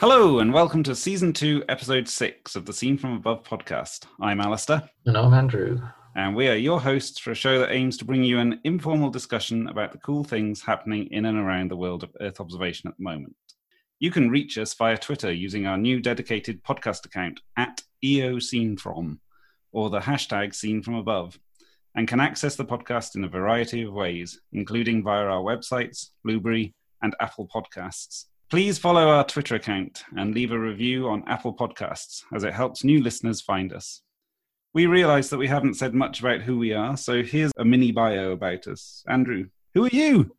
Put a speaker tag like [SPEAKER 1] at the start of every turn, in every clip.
[SPEAKER 1] Hello, and welcome to season two, episode six of the Scene from Above podcast. I'm Alastair.
[SPEAKER 2] And I'm Andrew.
[SPEAKER 1] And we are your hosts for a show that aims to bring you an informal discussion about the cool things happening in and around the world of Earth observation at the moment. You can reach us via Twitter using our new dedicated podcast account at EOSceneFrom or the hashtag Scene From Above, and can access the podcast in a variety of ways, including via our websites, Blubrry, and Apple Podcasts. Please follow our Twitter account and leave a review on Apple Podcasts, as it helps new listeners find us. We realize that we haven't said much about who we are, so here's a mini bio about us. Andrew, who are you?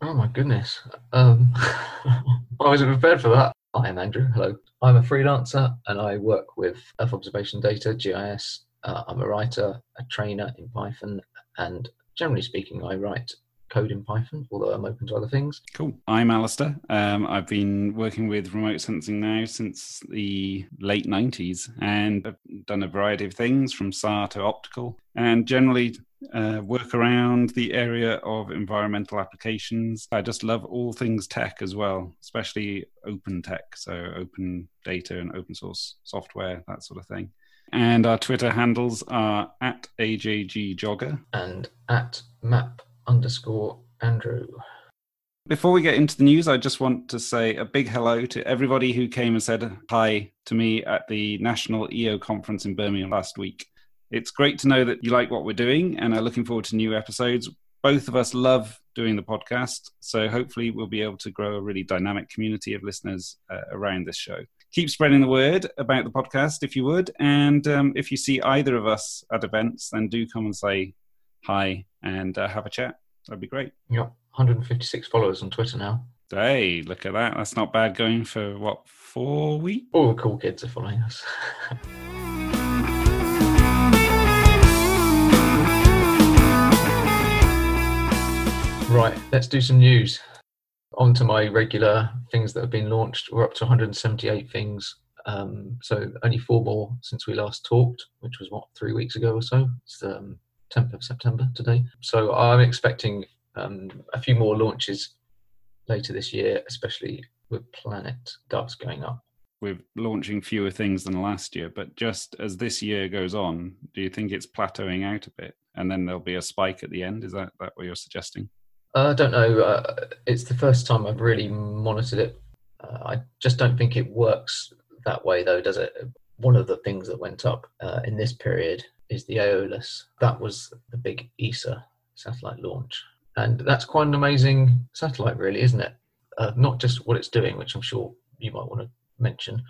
[SPEAKER 2] Oh my goodness. Um, I wasn't prepared for that. I am Andrew. Hello. I'm a freelancer and I work with Earth observation data, GIS. Uh, I'm a writer, a trainer in Python, and generally speaking, I write code in Python, although I'm open to other things.
[SPEAKER 1] Cool. I'm Alastair. Um, I've been working with remote sensing now since the late 90s and I've done a variety of things from SAR to optical and generally uh, work around the area of environmental applications. I just love all things tech as well, especially open tech, so open data and open source software, that sort of thing. And our Twitter handles are at AJGGeoger
[SPEAKER 2] and at map underscore Andrew.
[SPEAKER 1] Before we get into the news, I just want to say a big hello to everybody who came and said hi to me at the National EO conference in Birmingham last week. It's great to know that you like what we're doing and are looking forward to new episodes. Both of us love doing the podcast, so hopefully we'll be able to grow a really dynamic community of listeners uh, around this show. Keep spreading the word about the podcast if you would, and um, if you see either of us at events, then do come and say hi and uh, have a chat. That'd be great.
[SPEAKER 2] Got 156 followers on Twitter now.
[SPEAKER 1] Hey, look at that. That's not bad going for what, four weeks?
[SPEAKER 2] All the cool kids are following us. right, let's do some news. On to my regular things that have been launched. We're up to 178 things. Um, so only four more since we last talked, which was what, three weeks ago or so. It's um, 10th of September today. So I'm expecting um, a few more launches later this year, especially with Planet Doves going up.
[SPEAKER 1] We're launching fewer things than last year, but just as this year goes on, do you think it's plateauing out a bit, and then there'll be a spike at the end? Is that that what you're suggesting?
[SPEAKER 2] Uh, I don't know. Uh, it's the first time I've really monitored it. Uh, I just don't think it works that way, though, does it? One of the things that went up uh, in this period is the Aeolus. That was the big ESA satellite launch. And that's quite an amazing satellite, really, isn't it? Uh, not just what it's doing, which I'm sure you might want to mention,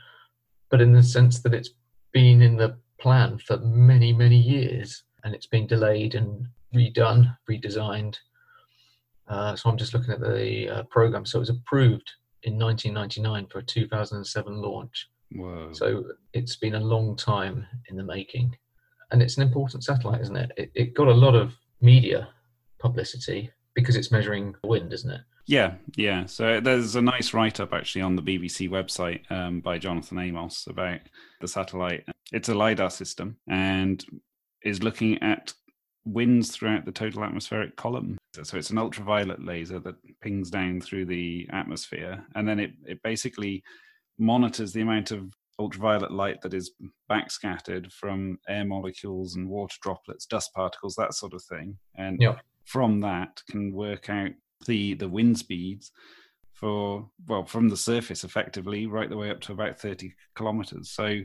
[SPEAKER 2] but in the sense that it's been in the plan for many, many years and it's been delayed and redone, redesigned. Uh, so I'm just looking at the uh, program. So it was approved in 1999 for a 2007 launch.
[SPEAKER 1] Whoa.
[SPEAKER 2] So it's been a long time in the making and it's an important satellite, isn't it? it? It got a lot of media publicity because it's measuring wind, isn't it?
[SPEAKER 1] Yeah, yeah. So there's a nice write up actually on the BBC website um, by Jonathan Amos about the satellite. It's a LIDAR system and is looking at winds throughout the total atmospheric column. So it's an ultraviolet laser that pings down through the atmosphere and then it, it basically monitors the amount of ultraviolet light that is backscattered from air molecules and water droplets, dust particles, that sort of thing. And
[SPEAKER 2] yeah.
[SPEAKER 1] from that can work out the the wind speeds for well from the surface effectively right the way up to about 30 kilometers. So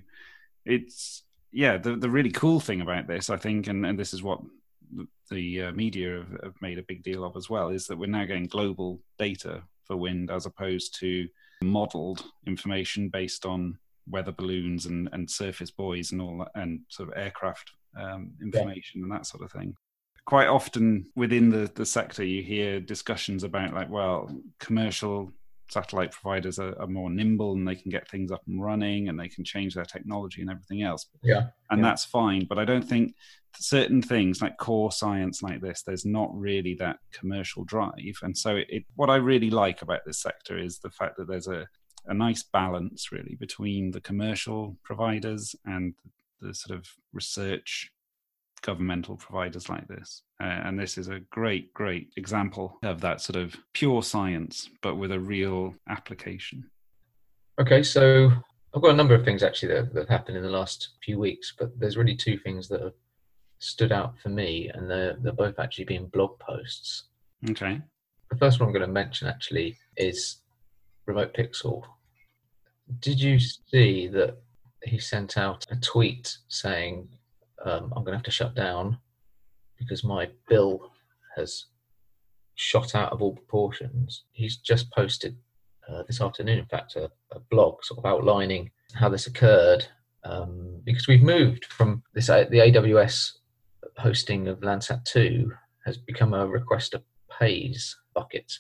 [SPEAKER 1] it's yeah, the the really cool thing about this, I think, and, and this is what the uh, media have, have made a big deal of as well, is that we're now getting global data for wind as opposed to modeled information based on weather balloons and, and surface buoys and all that, and sort of aircraft um, information yeah. and that sort of thing. Quite often within the, the sector, you hear discussions about like, well, commercial satellite providers are, are, more nimble and they can get things up and running and they can change their technology and everything else.
[SPEAKER 2] Yeah.
[SPEAKER 1] And
[SPEAKER 2] yeah.
[SPEAKER 1] that's fine. But I don't think certain things like core science like this, there's not really that commercial drive. And so it, it, what I really like about this sector is the fact that there's a, a nice balance really between the commercial providers and the sort of research governmental providers like this. Uh, and this is a great, great example of that sort of pure science, but with a real application.
[SPEAKER 2] Okay, so I've got a number of things actually that, that have happened in the last few weeks, but there's really two things that have stood out for me, and they're, they're both actually being blog posts.
[SPEAKER 1] Okay.
[SPEAKER 2] The first one I'm going to mention actually is Remote Pixel. Did you see that he sent out a tweet saying, um, I'm going to have to shut down because my bill has shot out of all proportions? He's just posted uh, this afternoon, in fact, a, a, blog sort of outlining how this occurred um, because we've moved from this, uh, the AWS hosting of Landsat 2 has become a request to pays bucket.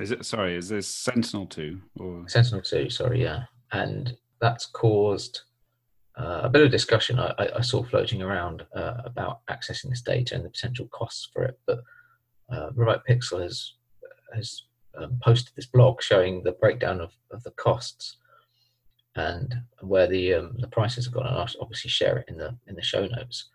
[SPEAKER 1] Is it sorry? Is this Sentinel two or
[SPEAKER 2] Sentinel two? Sorry, yeah, and that's caused uh, a bit of discussion I, I, saw floating around uh, about accessing this data and the potential costs for it. But uh, Remote Pixel has has um, posted this blog showing the breakdown of, of the costs and where the um, the prices have gone. And I'll obviously share it in the in the show notes.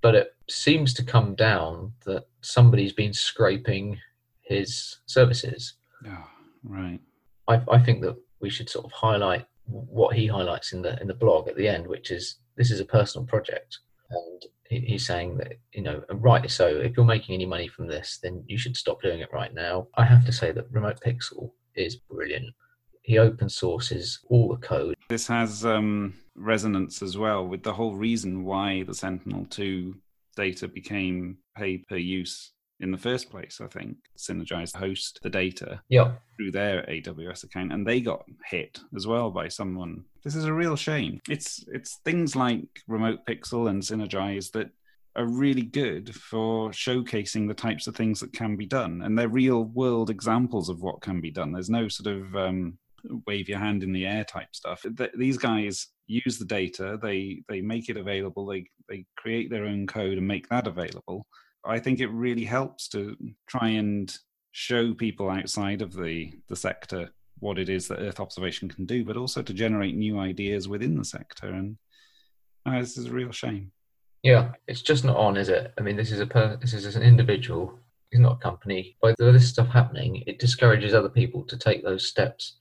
[SPEAKER 2] But it seems to come down that somebody's been scraping his services.
[SPEAKER 1] Oh, right.
[SPEAKER 2] I, I think that we should sort of highlight what he highlights in the in the blog at the end, which is this is a personal project, and he, he's saying that you know, and rightly so. If you're making any money from this, then you should stop doing it right now. I have to say that Remote Pixel is brilliant. He open sources all the code.
[SPEAKER 1] This has um, resonance as well with the whole reason why the Sentinel two data became pay per use in the first place. I think Sinergise host the data
[SPEAKER 2] yeah.
[SPEAKER 1] through their AWS account, and they got hit as well by someone. This is a real shame. It's it's things like Remote Pixel and Sinergise that are really good for showcasing the types of things that can be done, and they're real world examples of what can be done. There's no sort of um, wave your hand in the air type stuff. these guys use the data, they they make it available, they they create their own code and make that available I think it really helps to try and show people outside of the the sector what it is that Earth observation can do, but also to generate new ideas within the sector. And uh, this is a real shame.
[SPEAKER 2] Yeah, it's just not on, is it? I mean, this is a per- this is an individual. It's not a company. By this stuff happening, it discourages other people to take those steps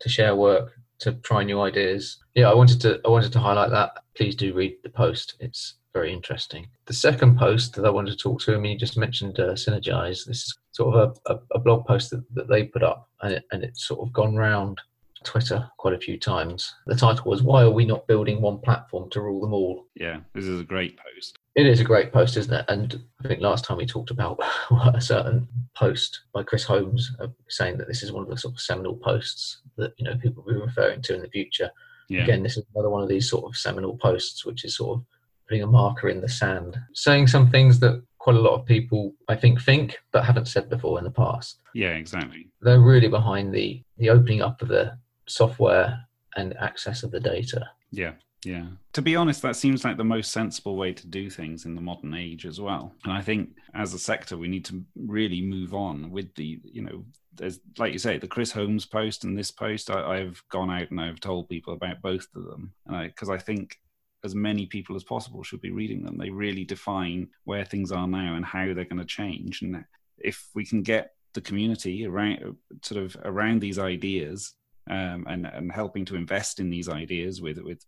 [SPEAKER 2] to share work, to try new ideas. Yeah, I wanted to I wanted to highlight that. Please do read the post. It's very interesting. The second post that I wanted to talk to, I mean, you just mentioned uh, Sinergise. This is sort of a, a, a blog post that, that, they put up, and, it, and it's sort of gone round Twitter quite a few times. The title was "Why are we not building one platform to rule them all?"
[SPEAKER 1] Yeah, this is a great post.
[SPEAKER 2] It is a great post, isn't it? And I think last time we talked about a certain post by Chris Holmes uh, saying that this is one of the sort of seminal posts that you know people will be referring to in the future. Yeah. Again, this is another one of these sort of seminal posts, which is sort of putting a marker in the sand, saying some things that quite a lot of people I think think but haven't said before in the past.
[SPEAKER 1] Yeah, exactly.
[SPEAKER 2] They're really behind the the opening up of the software and access of the data.
[SPEAKER 1] Yeah. Yeah. To be honest, that seems like the most sensible way to do things in the modern age as well. And I think as a sector, we need to really move on with the, you know, there's, like you say, the Chris Holmes post and this post. I, have gone out and I've told people about both of them. Uh, and I, because I, I think as many people as possible should be reading them. They really define where things are now and how they're going to change. And if we can get the community around, sort of around these ideas, um, and and helping to invest in these ideas with with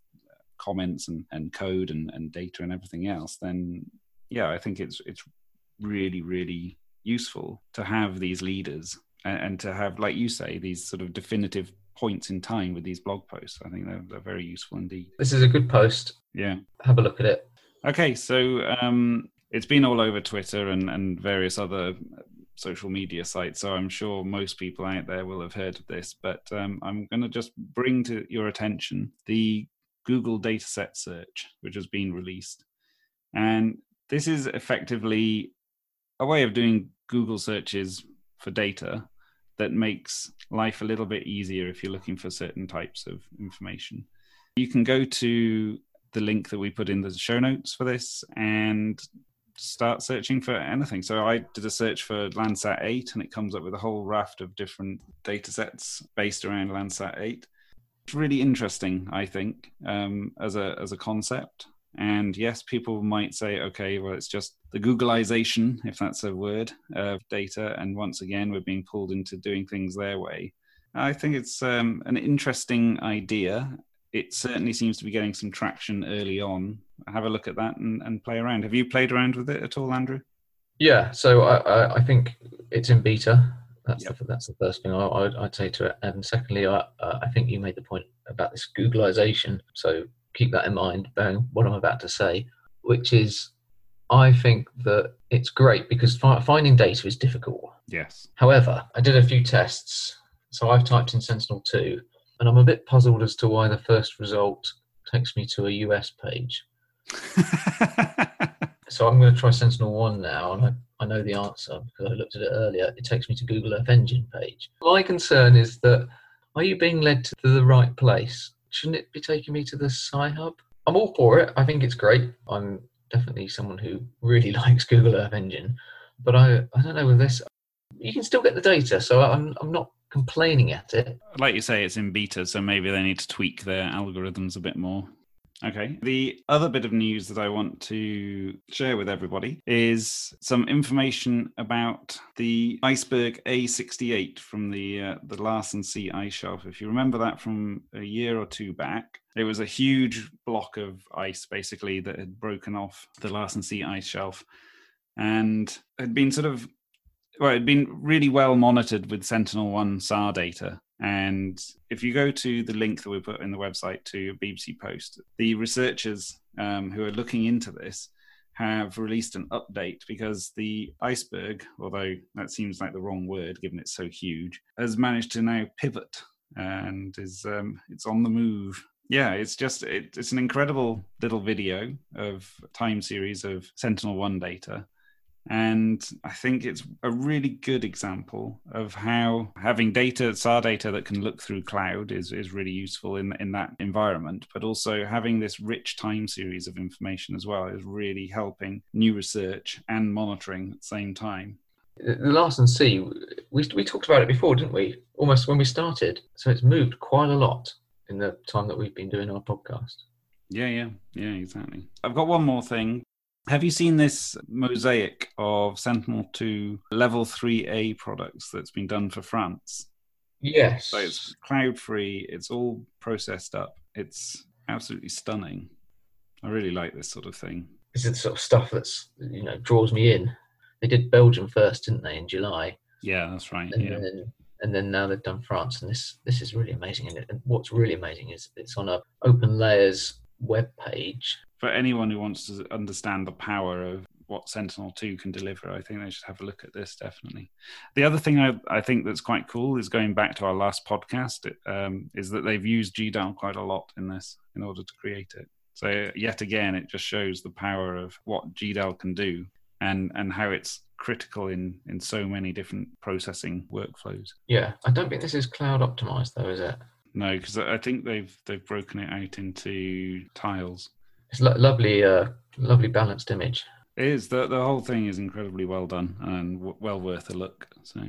[SPEAKER 1] comments and, and code and, and data and everything else, then yeah, I think it's it's really really useful to have these leaders and, and to have, like you say, these sort of definitive points in time with these blog posts. I think they're, they're very useful indeed.
[SPEAKER 2] This is a good post.
[SPEAKER 1] Yeah.
[SPEAKER 2] Have a look at it.
[SPEAKER 1] Okay, so um, it's been all over Twitter and, and various other social media sites, so I'm sure most people out there will have heard of this, but um, I'm going to just bring to your attention the Google dataset search, which has been released. And this is effectively a way of doing Google searches for data that makes life a little bit easier if you're looking for certain types of information. You can go to the link that we put in the show notes for this and start searching for anything. So I did a search for Landsat 8 and it comes up with a whole raft of different data sets based around Landsat 8. It's really interesting, I think, um, as a as a concept. And yes, people might say, okay, well, it's just the Googleization, if that's a word, of data. And once again, we're being pulled into doing things their way. I think it's um, an interesting idea. It certainly seems to be getting some traction early on. Have a look at that and, and play around. Have you played around with it at all, Andrew?
[SPEAKER 2] Yeah, so I, I, think it's in beta. That's yep. the, that's the first thing I, would I'd say to it. And secondly, I uh, I think you made the point about this Googleization. So keep that in mind, bearing what I'm about to say, which is I think that it's great because fi- finding data is difficult.
[SPEAKER 1] Yes.
[SPEAKER 2] However, I did a few tests. So I've typed in Sentinel 2, and I'm a bit puzzled as to why the first result takes me to a US page. so I'm going to try Sentinel 1 now, and I, I know the answer because I looked at it earlier. It takes me to Google Earth Engine page. My concern is that are you being led to the right place? Shouldn't it be taking me to the Sci-Hub? I'm all for it. I think it's great. I'm definitely someone who really likes Google Earth Engine, but I I don't know with this. You can still get the data, so I'm I'm not complaining at it.
[SPEAKER 1] Like you say, it's in beta, so maybe they need to tweak their algorithms a bit more. Okay. The other bit of news that I want to share with everybody is some information about the iceberg A68 from the uh, the Larsen C ice shelf. If you remember that from a year or two back, it was a huge block of ice basically that had broken off the Larsen C ice shelf and had been sort of well, it'd been really well monitored with Sentinel One SAR data, and if you go to the link that we put in the website to BBC Post, the researchers um, who are looking into this have released an update because the iceberg, although that seems like the wrong word given it's so huge, has managed to now pivot and is um, it's on the move. Yeah, it's just it, it's an incredible little video of time series of Sentinel One data and I think it's a really good example of how having data, SAR data that can look through cloud is, is really useful in, in that environment. But also having this rich time series of information as well is really helping new research and monitoring at the same time.
[SPEAKER 2] Uh, the Larsen C, we, we talked about it before, didn't we? Almost when we started. So it's moved quite a lot in the time that we've been doing our podcast.
[SPEAKER 1] Yeah, yeah, yeah, exactly. I've got one more thing have you seen this mosaic of Sentinel 2 level 3A products that's been done for France?
[SPEAKER 2] Yes.
[SPEAKER 1] So it's cloud free, it's all processed up. It's absolutely stunning. I really like this sort of thing.
[SPEAKER 2] This is the sort of stuff that's, you know, draws me in. They did Belgium first, didn't they, in July?
[SPEAKER 1] Yeah, that's right.
[SPEAKER 2] And
[SPEAKER 1] yeah.
[SPEAKER 2] then and then now they've done France, and this this is really amazing. And what's really amazing is it's on a Open Layers web page,
[SPEAKER 1] for anyone who wants to understand the power of what Sentinel 2 can deliver, I think they should have a look at this definitely. The other thing I, I think that's quite cool is going back to our last podcast, um, is that they've used GDAL quite a lot in this in order to create it. So, yet again, it just shows the power of what GDAL can do and, and how it's critical in, in so many different processing workflows.
[SPEAKER 2] Yeah, I don't think this is cloud optimized though, is it?
[SPEAKER 1] No, because I think they've they've broken it out into tiles.
[SPEAKER 2] It's lo- lovely, uh, lovely balanced image.
[SPEAKER 1] It is. The, the whole thing is incredibly well done and w- well worth a look. So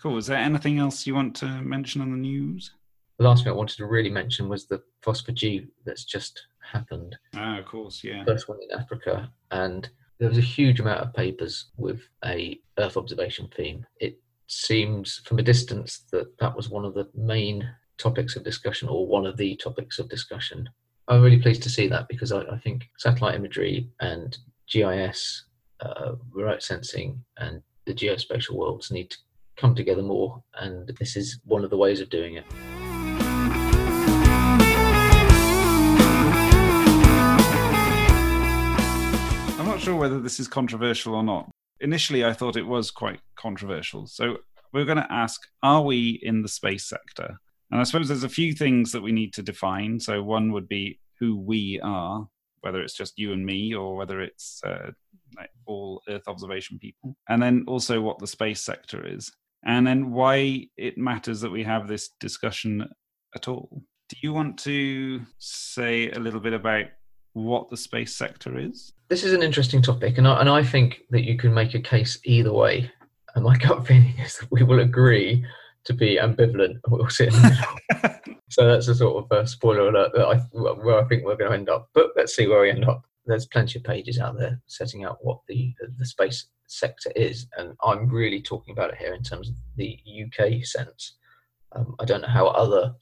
[SPEAKER 1] cool. Is there anything else you want to mention on the news?
[SPEAKER 2] The last thing I wanted to really mention was the FOSS4G that's just happened.
[SPEAKER 1] Ah, of course, yeah.
[SPEAKER 2] First one in Africa. And there was a huge amount of papers with a Earth observation theme. It seems from a distance that that was one of the main topics of discussion or one of the topics of discussion I'm really pleased to see that because I, I think satellite imagery and GIS, uh, remote sensing, and the geospatial worlds need to come together more, and this is one of the ways of doing it.
[SPEAKER 1] I'm not sure whether this is controversial or not. Initially, I thought it was quite controversial. So we're going to ask Are we in the space sector? And I suppose there's a few things that we need to define. So one would be who we are, whether it's just you and me or whether it's uh, like all Earth observation people, and then also what the space sector is, and then why it matters that we have this discussion at all. Do you want to say a little bit about what the space sector is?
[SPEAKER 2] This is an interesting topic, and I, and I think that you can make a case either way. And my gut feeling is that we will agree to be ambivalent. We'll sit so that's a sort of a spoiler alert that I, where I think we're going to end up. But let's see where we end up. There's plenty of pages out there setting out what the the space sector is, and I'm really talking about it here in terms of the UK sense. Um, I don't know how other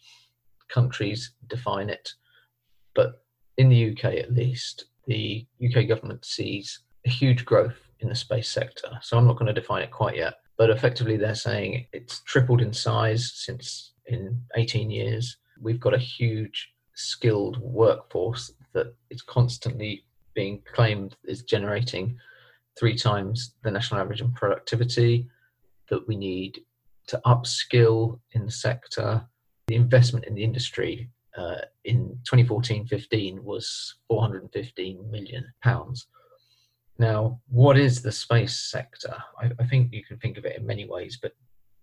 [SPEAKER 2] countries define it, but in the UK at least, the UK government sees a huge growth in the space sector. So I'm not going to define it quite yet, but effectively they're saying it's tripled in size since in 18 years. We've got a huge skilled workforce that is constantly being claimed is generating three times the national average in productivity, that we need to upskill in the sector. The investment in the industry uh, in 2014-15 was 415 million pounds. Now, what is the space sector? I, I think you can think of it in many ways, but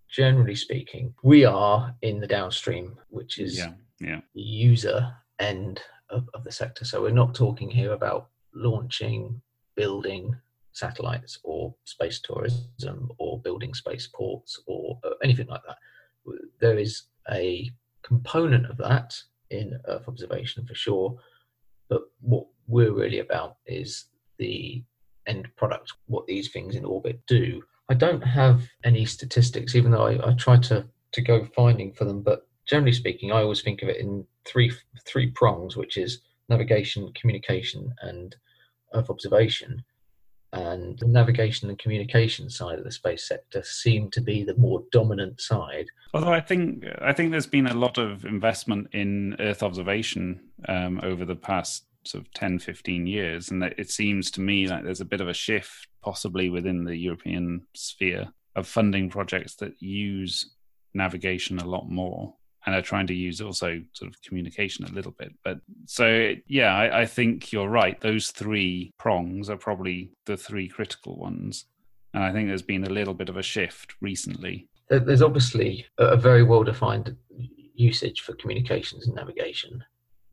[SPEAKER 2] generally speaking, we are in the downstream, which is
[SPEAKER 1] yeah, yeah.
[SPEAKER 2] the user end of, of the sector. So we're not talking here about launching, building satellites or space tourism or building spaceports or uh, anything like that. There is a component of that in Earth observation for sure, but what we're really about is the end product, what these things in orbit do. I don't have any statistics, even though I, I try to, to go finding for them, but generally speaking, I always think of it in three three prongs, which is navigation, communication, and Earth observation. And the navigation and communication side of the space sector seem to be the more dominant side.
[SPEAKER 1] Although I think I think there's been a lot of investment in Earth observation um, over the past sort of 10, 15 years, and it seems to me like there's a bit of a shift, possibly within the European sphere, of funding projects that use navigation a lot more and are trying to use also sort of communication a little bit. But so, yeah, I, I, think you're right. Those three prongs are probably the three critical ones. And I think there's been a little bit of a shift recently.
[SPEAKER 2] There's obviously a very well defined usage for communications and navigation.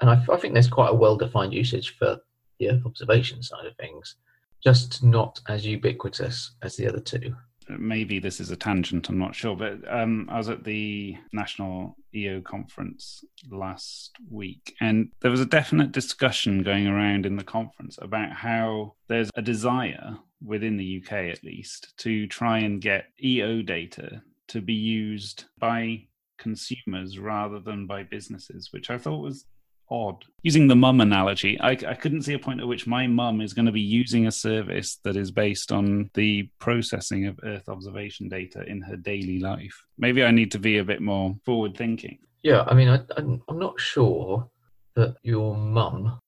[SPEAKER 2] And I, I think there's quite a well defined usage for the Earth observation side of things, just not as ubiquitous as the other two.
[SPEAKER 1] Maybe this is a tangent, I'm not sure, but um, I was at the National EO conference last week, and there was a definite discussion going around in the conference about how there's a desire within the UK at least to try and get EO data to be used by consumers rather than by businesses, which I thought was odd. Using the mum analogy, I, I couldn't see a point at which my mum is going to be using a service that is based on the processing of Earth observation data in her daily life. Maybe I need to be a bit more forward thinking.
[SPEAKER 2] Yeah, I mean, I, I'm, I'm not sure that your mum,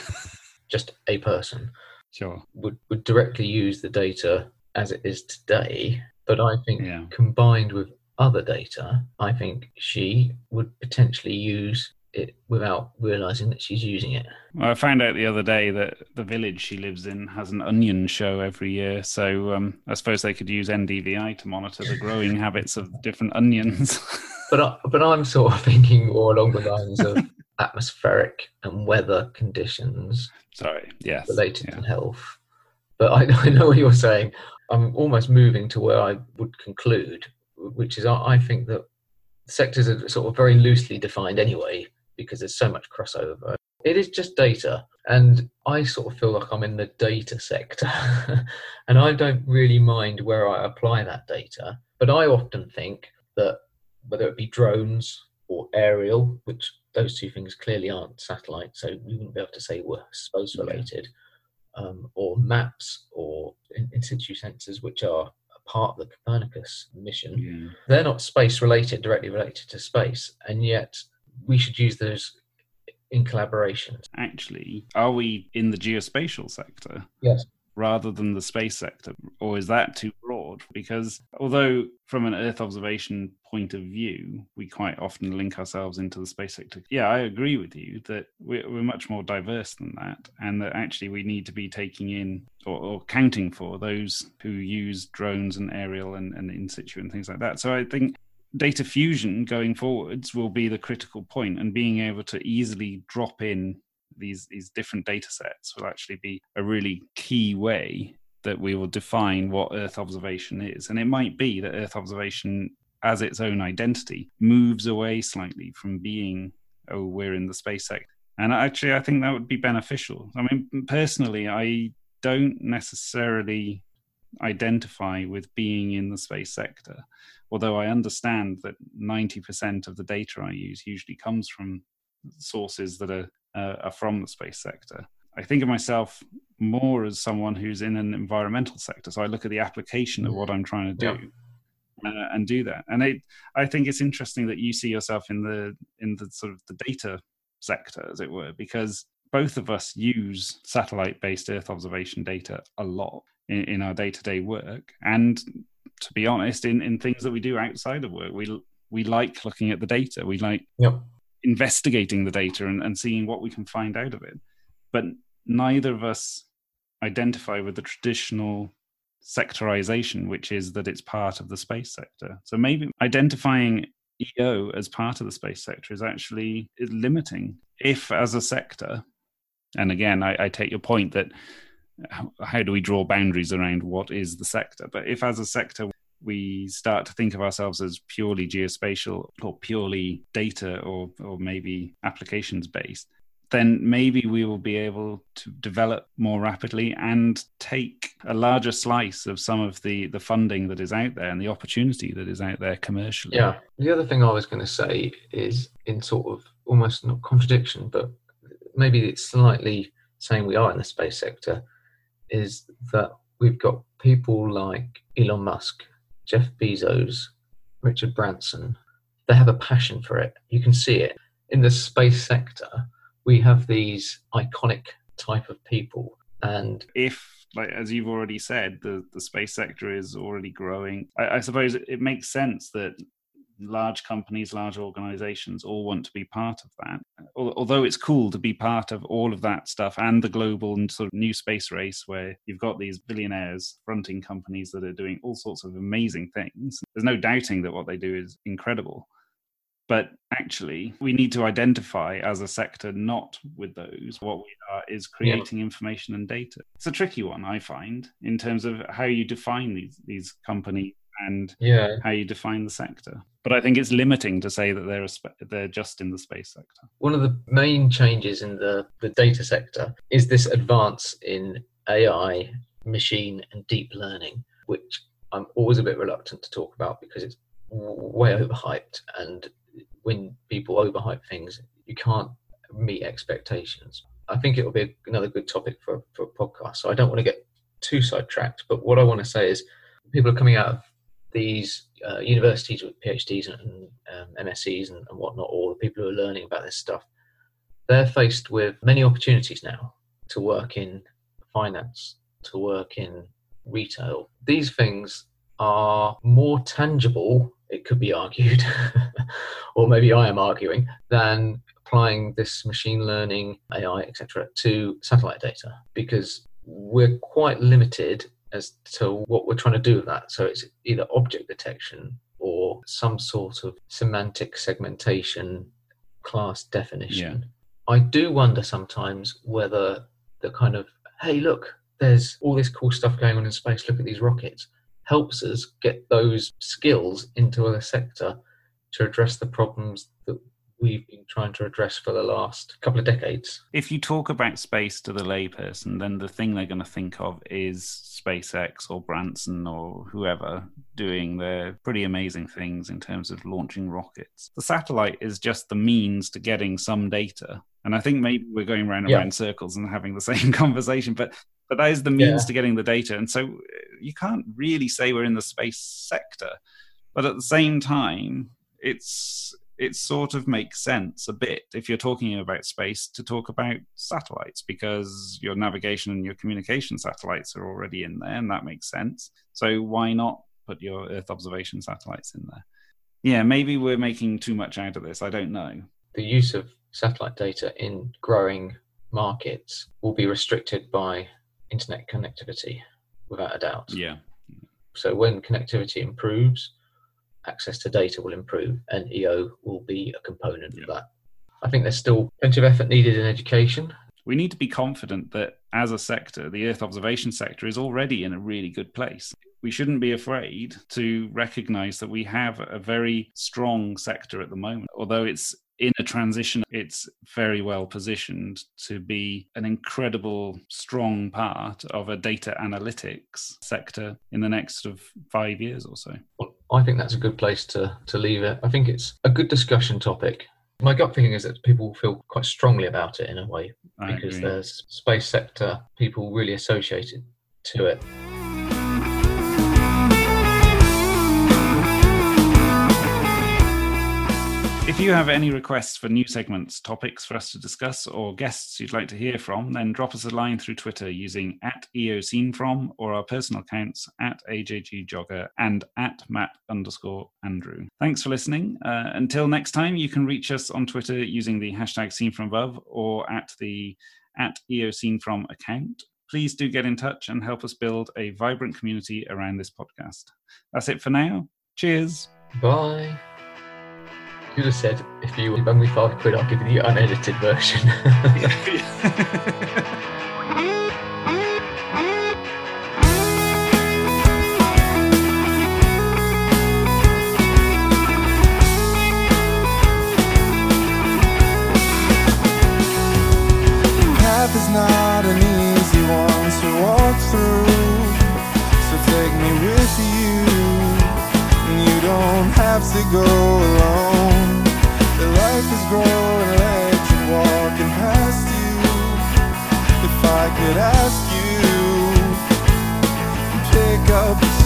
[SPEAKER 2] just a person,
[SPEAKER 1] sure,
[SPEAKER 2] would, would directly use the data as it is today. But I think
[SPEAKER 1] yeah.
[SPEAKER 2] combined with other data, I think she would potentially use it without realizing that she's using it.
[SPEAKER 1] Well, I found out the other day that the village she lives in has an onion show every year. So um, I suppose they could use NDVI to monitor the growing habits of different onions.
[SPEAKER 2] but I, but I'm sort of thinking more along the lines of atmospheric and weather conditions.
[SPEAKER 1] Sorry, yes,
[SPEAKER 2] related yeah. to health. But I, I know what you're saying. I'm almost moving to where I would conclude, which is I, I think that sectors are sort of very loosely defined anyway because there's so much crossover. It is just data. And I sort of feel like I'm in the data sector. and I don't really mind where I apply that data. But I often think that whether it be drones or aerial, which those two things clearly aren't satellite, so we wouldn't be able to say we're space related, um, or maps or in, in situ sensors, which are a part of the Copernicus mission.
[SPEAKER 1] Yeah.
[SPEAKER 2] They're not space related, directly related to space, and yet we should use those in collaboration.
[SPEAKER 1] Actually, are we in the geospatial sector?
[SPEAKER 2] Yes.
[SPEAKER 1] Rather than the space sector, or is that too broad? Because although, from an Earth observation point of view, we quite often link ourselves into the space sector. Yeah, I agree with you that we're, we're much more diverse than that, and that actually we need to be taking in or, or counting for those who use drones and aerial and, and in situ and things like that. So I think data fusion going forwards will be the critical point and being able to easily drop in these these different data sets will actually be a really key way that we will define what earth observation is. And it might be that earth observation as its own identity moves away slightly from being oh we're in the space sector. And actually i think that would be beneficial. I mean personally i don't necessarily identify with being in the space sector. Although I understand that 90% of the data I use usually comes from sources that are, uh, are from the space sector. I think of myself more as someone who's in an environmental sector. So I look at the application of what I'm trying to do. Yeah. Uh, and do that. And I, I think it's interesting that you see yourself in the in the sort of the data sector, as it were, because both of us use satellite-based Earth observation data a lot in, in our day-to-day work. And to be honest, in, in things that we do outside of work, we we like looking at the data. We like yep. investigating the data and, and seeing what we can find out of it. But neither of us identify with the traditional sectorization, which is that it's part of the space sector. So maybe identifying EO as part of the space sector is actually limiting. If, as a sector, and again, I, I take your point that how do we draw boundaries around what is the sector? But if, as a sector, we start to think of ourselves as purely geospatial or purely data or, or maybe applications based, then maybe we will be able to develop more rapidly and take a larger slice of some of the the funding that is out there and the opportunity that is out there commercially.
[SPEAKER 2] Yeah. The other thing I was going to say is in sort of almost not contradiction, but maybe it's slightly saying we are in the space sector, is that we've got people like Elon Musk, Jeff Bezos, Richard Branson. They have a passion for it. You can see it in the space sector we have these iconic type of people and
[SPEAKER 1] if like as you've already said the the space sector is already growing i, I suppose it, it makes sense that large companies large organizations all want to be part of that. Although it's cool to be part of all of that stuff and the global and sort of new space race where you've got these billionaires fronting companies that are doing all sorts of amazing things there's no doubting that what they do is incredible. But actually we need to identify as a sector not with those. What we are is creating yeah. information and data. It's a tricky one i find in terms of how you define these these companies and yeah. how you define the sector but i think it's limiting to say that they're a spe- they're just in the space sector
[SPEAKER 2] one of the main changes in the the data sector is this advance in ai machine and deep learning which i'm always a bit reluctant to talk about because it's way overhyped and when people overhype things, you can't meet expectations. I think it'll be another good topic for, for a podcast. So I don't want to get too sidetracked, but what I want to say is people are coming out of these uh, universities with PhDs and um, MSCs and, and whatnot, all the people who are learning about this stuff, they're faced with many opportunities now to work in finance, to work in retail. These things are more tangible it could be argued, or maybe I am arguing, than applying this machine learning, AI, etc., to satellite data because we're quite limited as to what we're trying to do with that. So it's either object detection or some sort of semantic segmentation, class definition. Yeah. I do wonder sometimes whether the kind of, hey, look, there's all this cool stuff going on in space, look at these rockets helps us get those skills into a sector to address the problems we've been trying to address for the last couple of decades.
[SPEAKER 1] If you talk about space to the layperson, then the thing they're going to think of is SpaceX or Branson or whoever doing their pretty amazing things in terms of launching rockets. The satellite is just the means to getting some data. And I think maybe we're going round and yeah. round circles and having the same conversation, but but that is the means yeah. to getting the data. And so uh, you can't really say we're in the space sector, but at the same time, it's it sort of makes sense a bit if you're talking about space to talk about satellites because your navigation and your communication satellites are already in there and that makes sense. So why not put your Earth observation satellites in there? Yeah, maybe we're making too much out of this. I don't know.
[SPEAKER 2] The use of satellite data in growing markets will be restricted by internet connectivity without a doubt.
[SPEAKER 1] Yeah.
[SPEAKER 2] So when connectivity improves, access to data will improve, and EO will be a component yeah. of that. I think there's still plenty of effort needed in education.
[SPEAKER 1] We need to be confident that as a sector, the Earth observation sector is already in a really good place. We shouldn't be afraid to recognize that we have a very strong sector at the moment. Although it's in a transition, it's very well positioned to be an incredible, strong part of a data analytics sector in the next sort of five years or so.
[SPEAKER 2] Well, I think that's a good place to, to leave it. I think it's a good discussion topic. My gut feeling is that people feel quite strongly about it in a way
[SPEAKER 1] I
[SPEAKER 2] because
[SPEAKER 1] agree.
[SPEAKER 2] there's space sector people really associated to it.
[SPEAKER 1] If you have any requests for new segments, topics for us to discuss, or guests you'd like to hear from, then drop us a line through Twitter using at eoscenefrom or our personal accounts at ajggeoger and at map underscore andrew. Thanks for listening. Uh, until next time, you can reach us on Twitter using the hashtag scene from above or at the at eoscenefrom account. Please do get in touch and help us build a vibrant community around this podcast. That's it for now. Cheers.
[SPEAKER 2] Bye. You just said if you lend me five quid, I'll give you the unedited version.
[SPEAKER 3] is not an easy one to walk through. So take me with you. You don't have to go alone. Life is growing electric walking past you. If I could ask you, pick up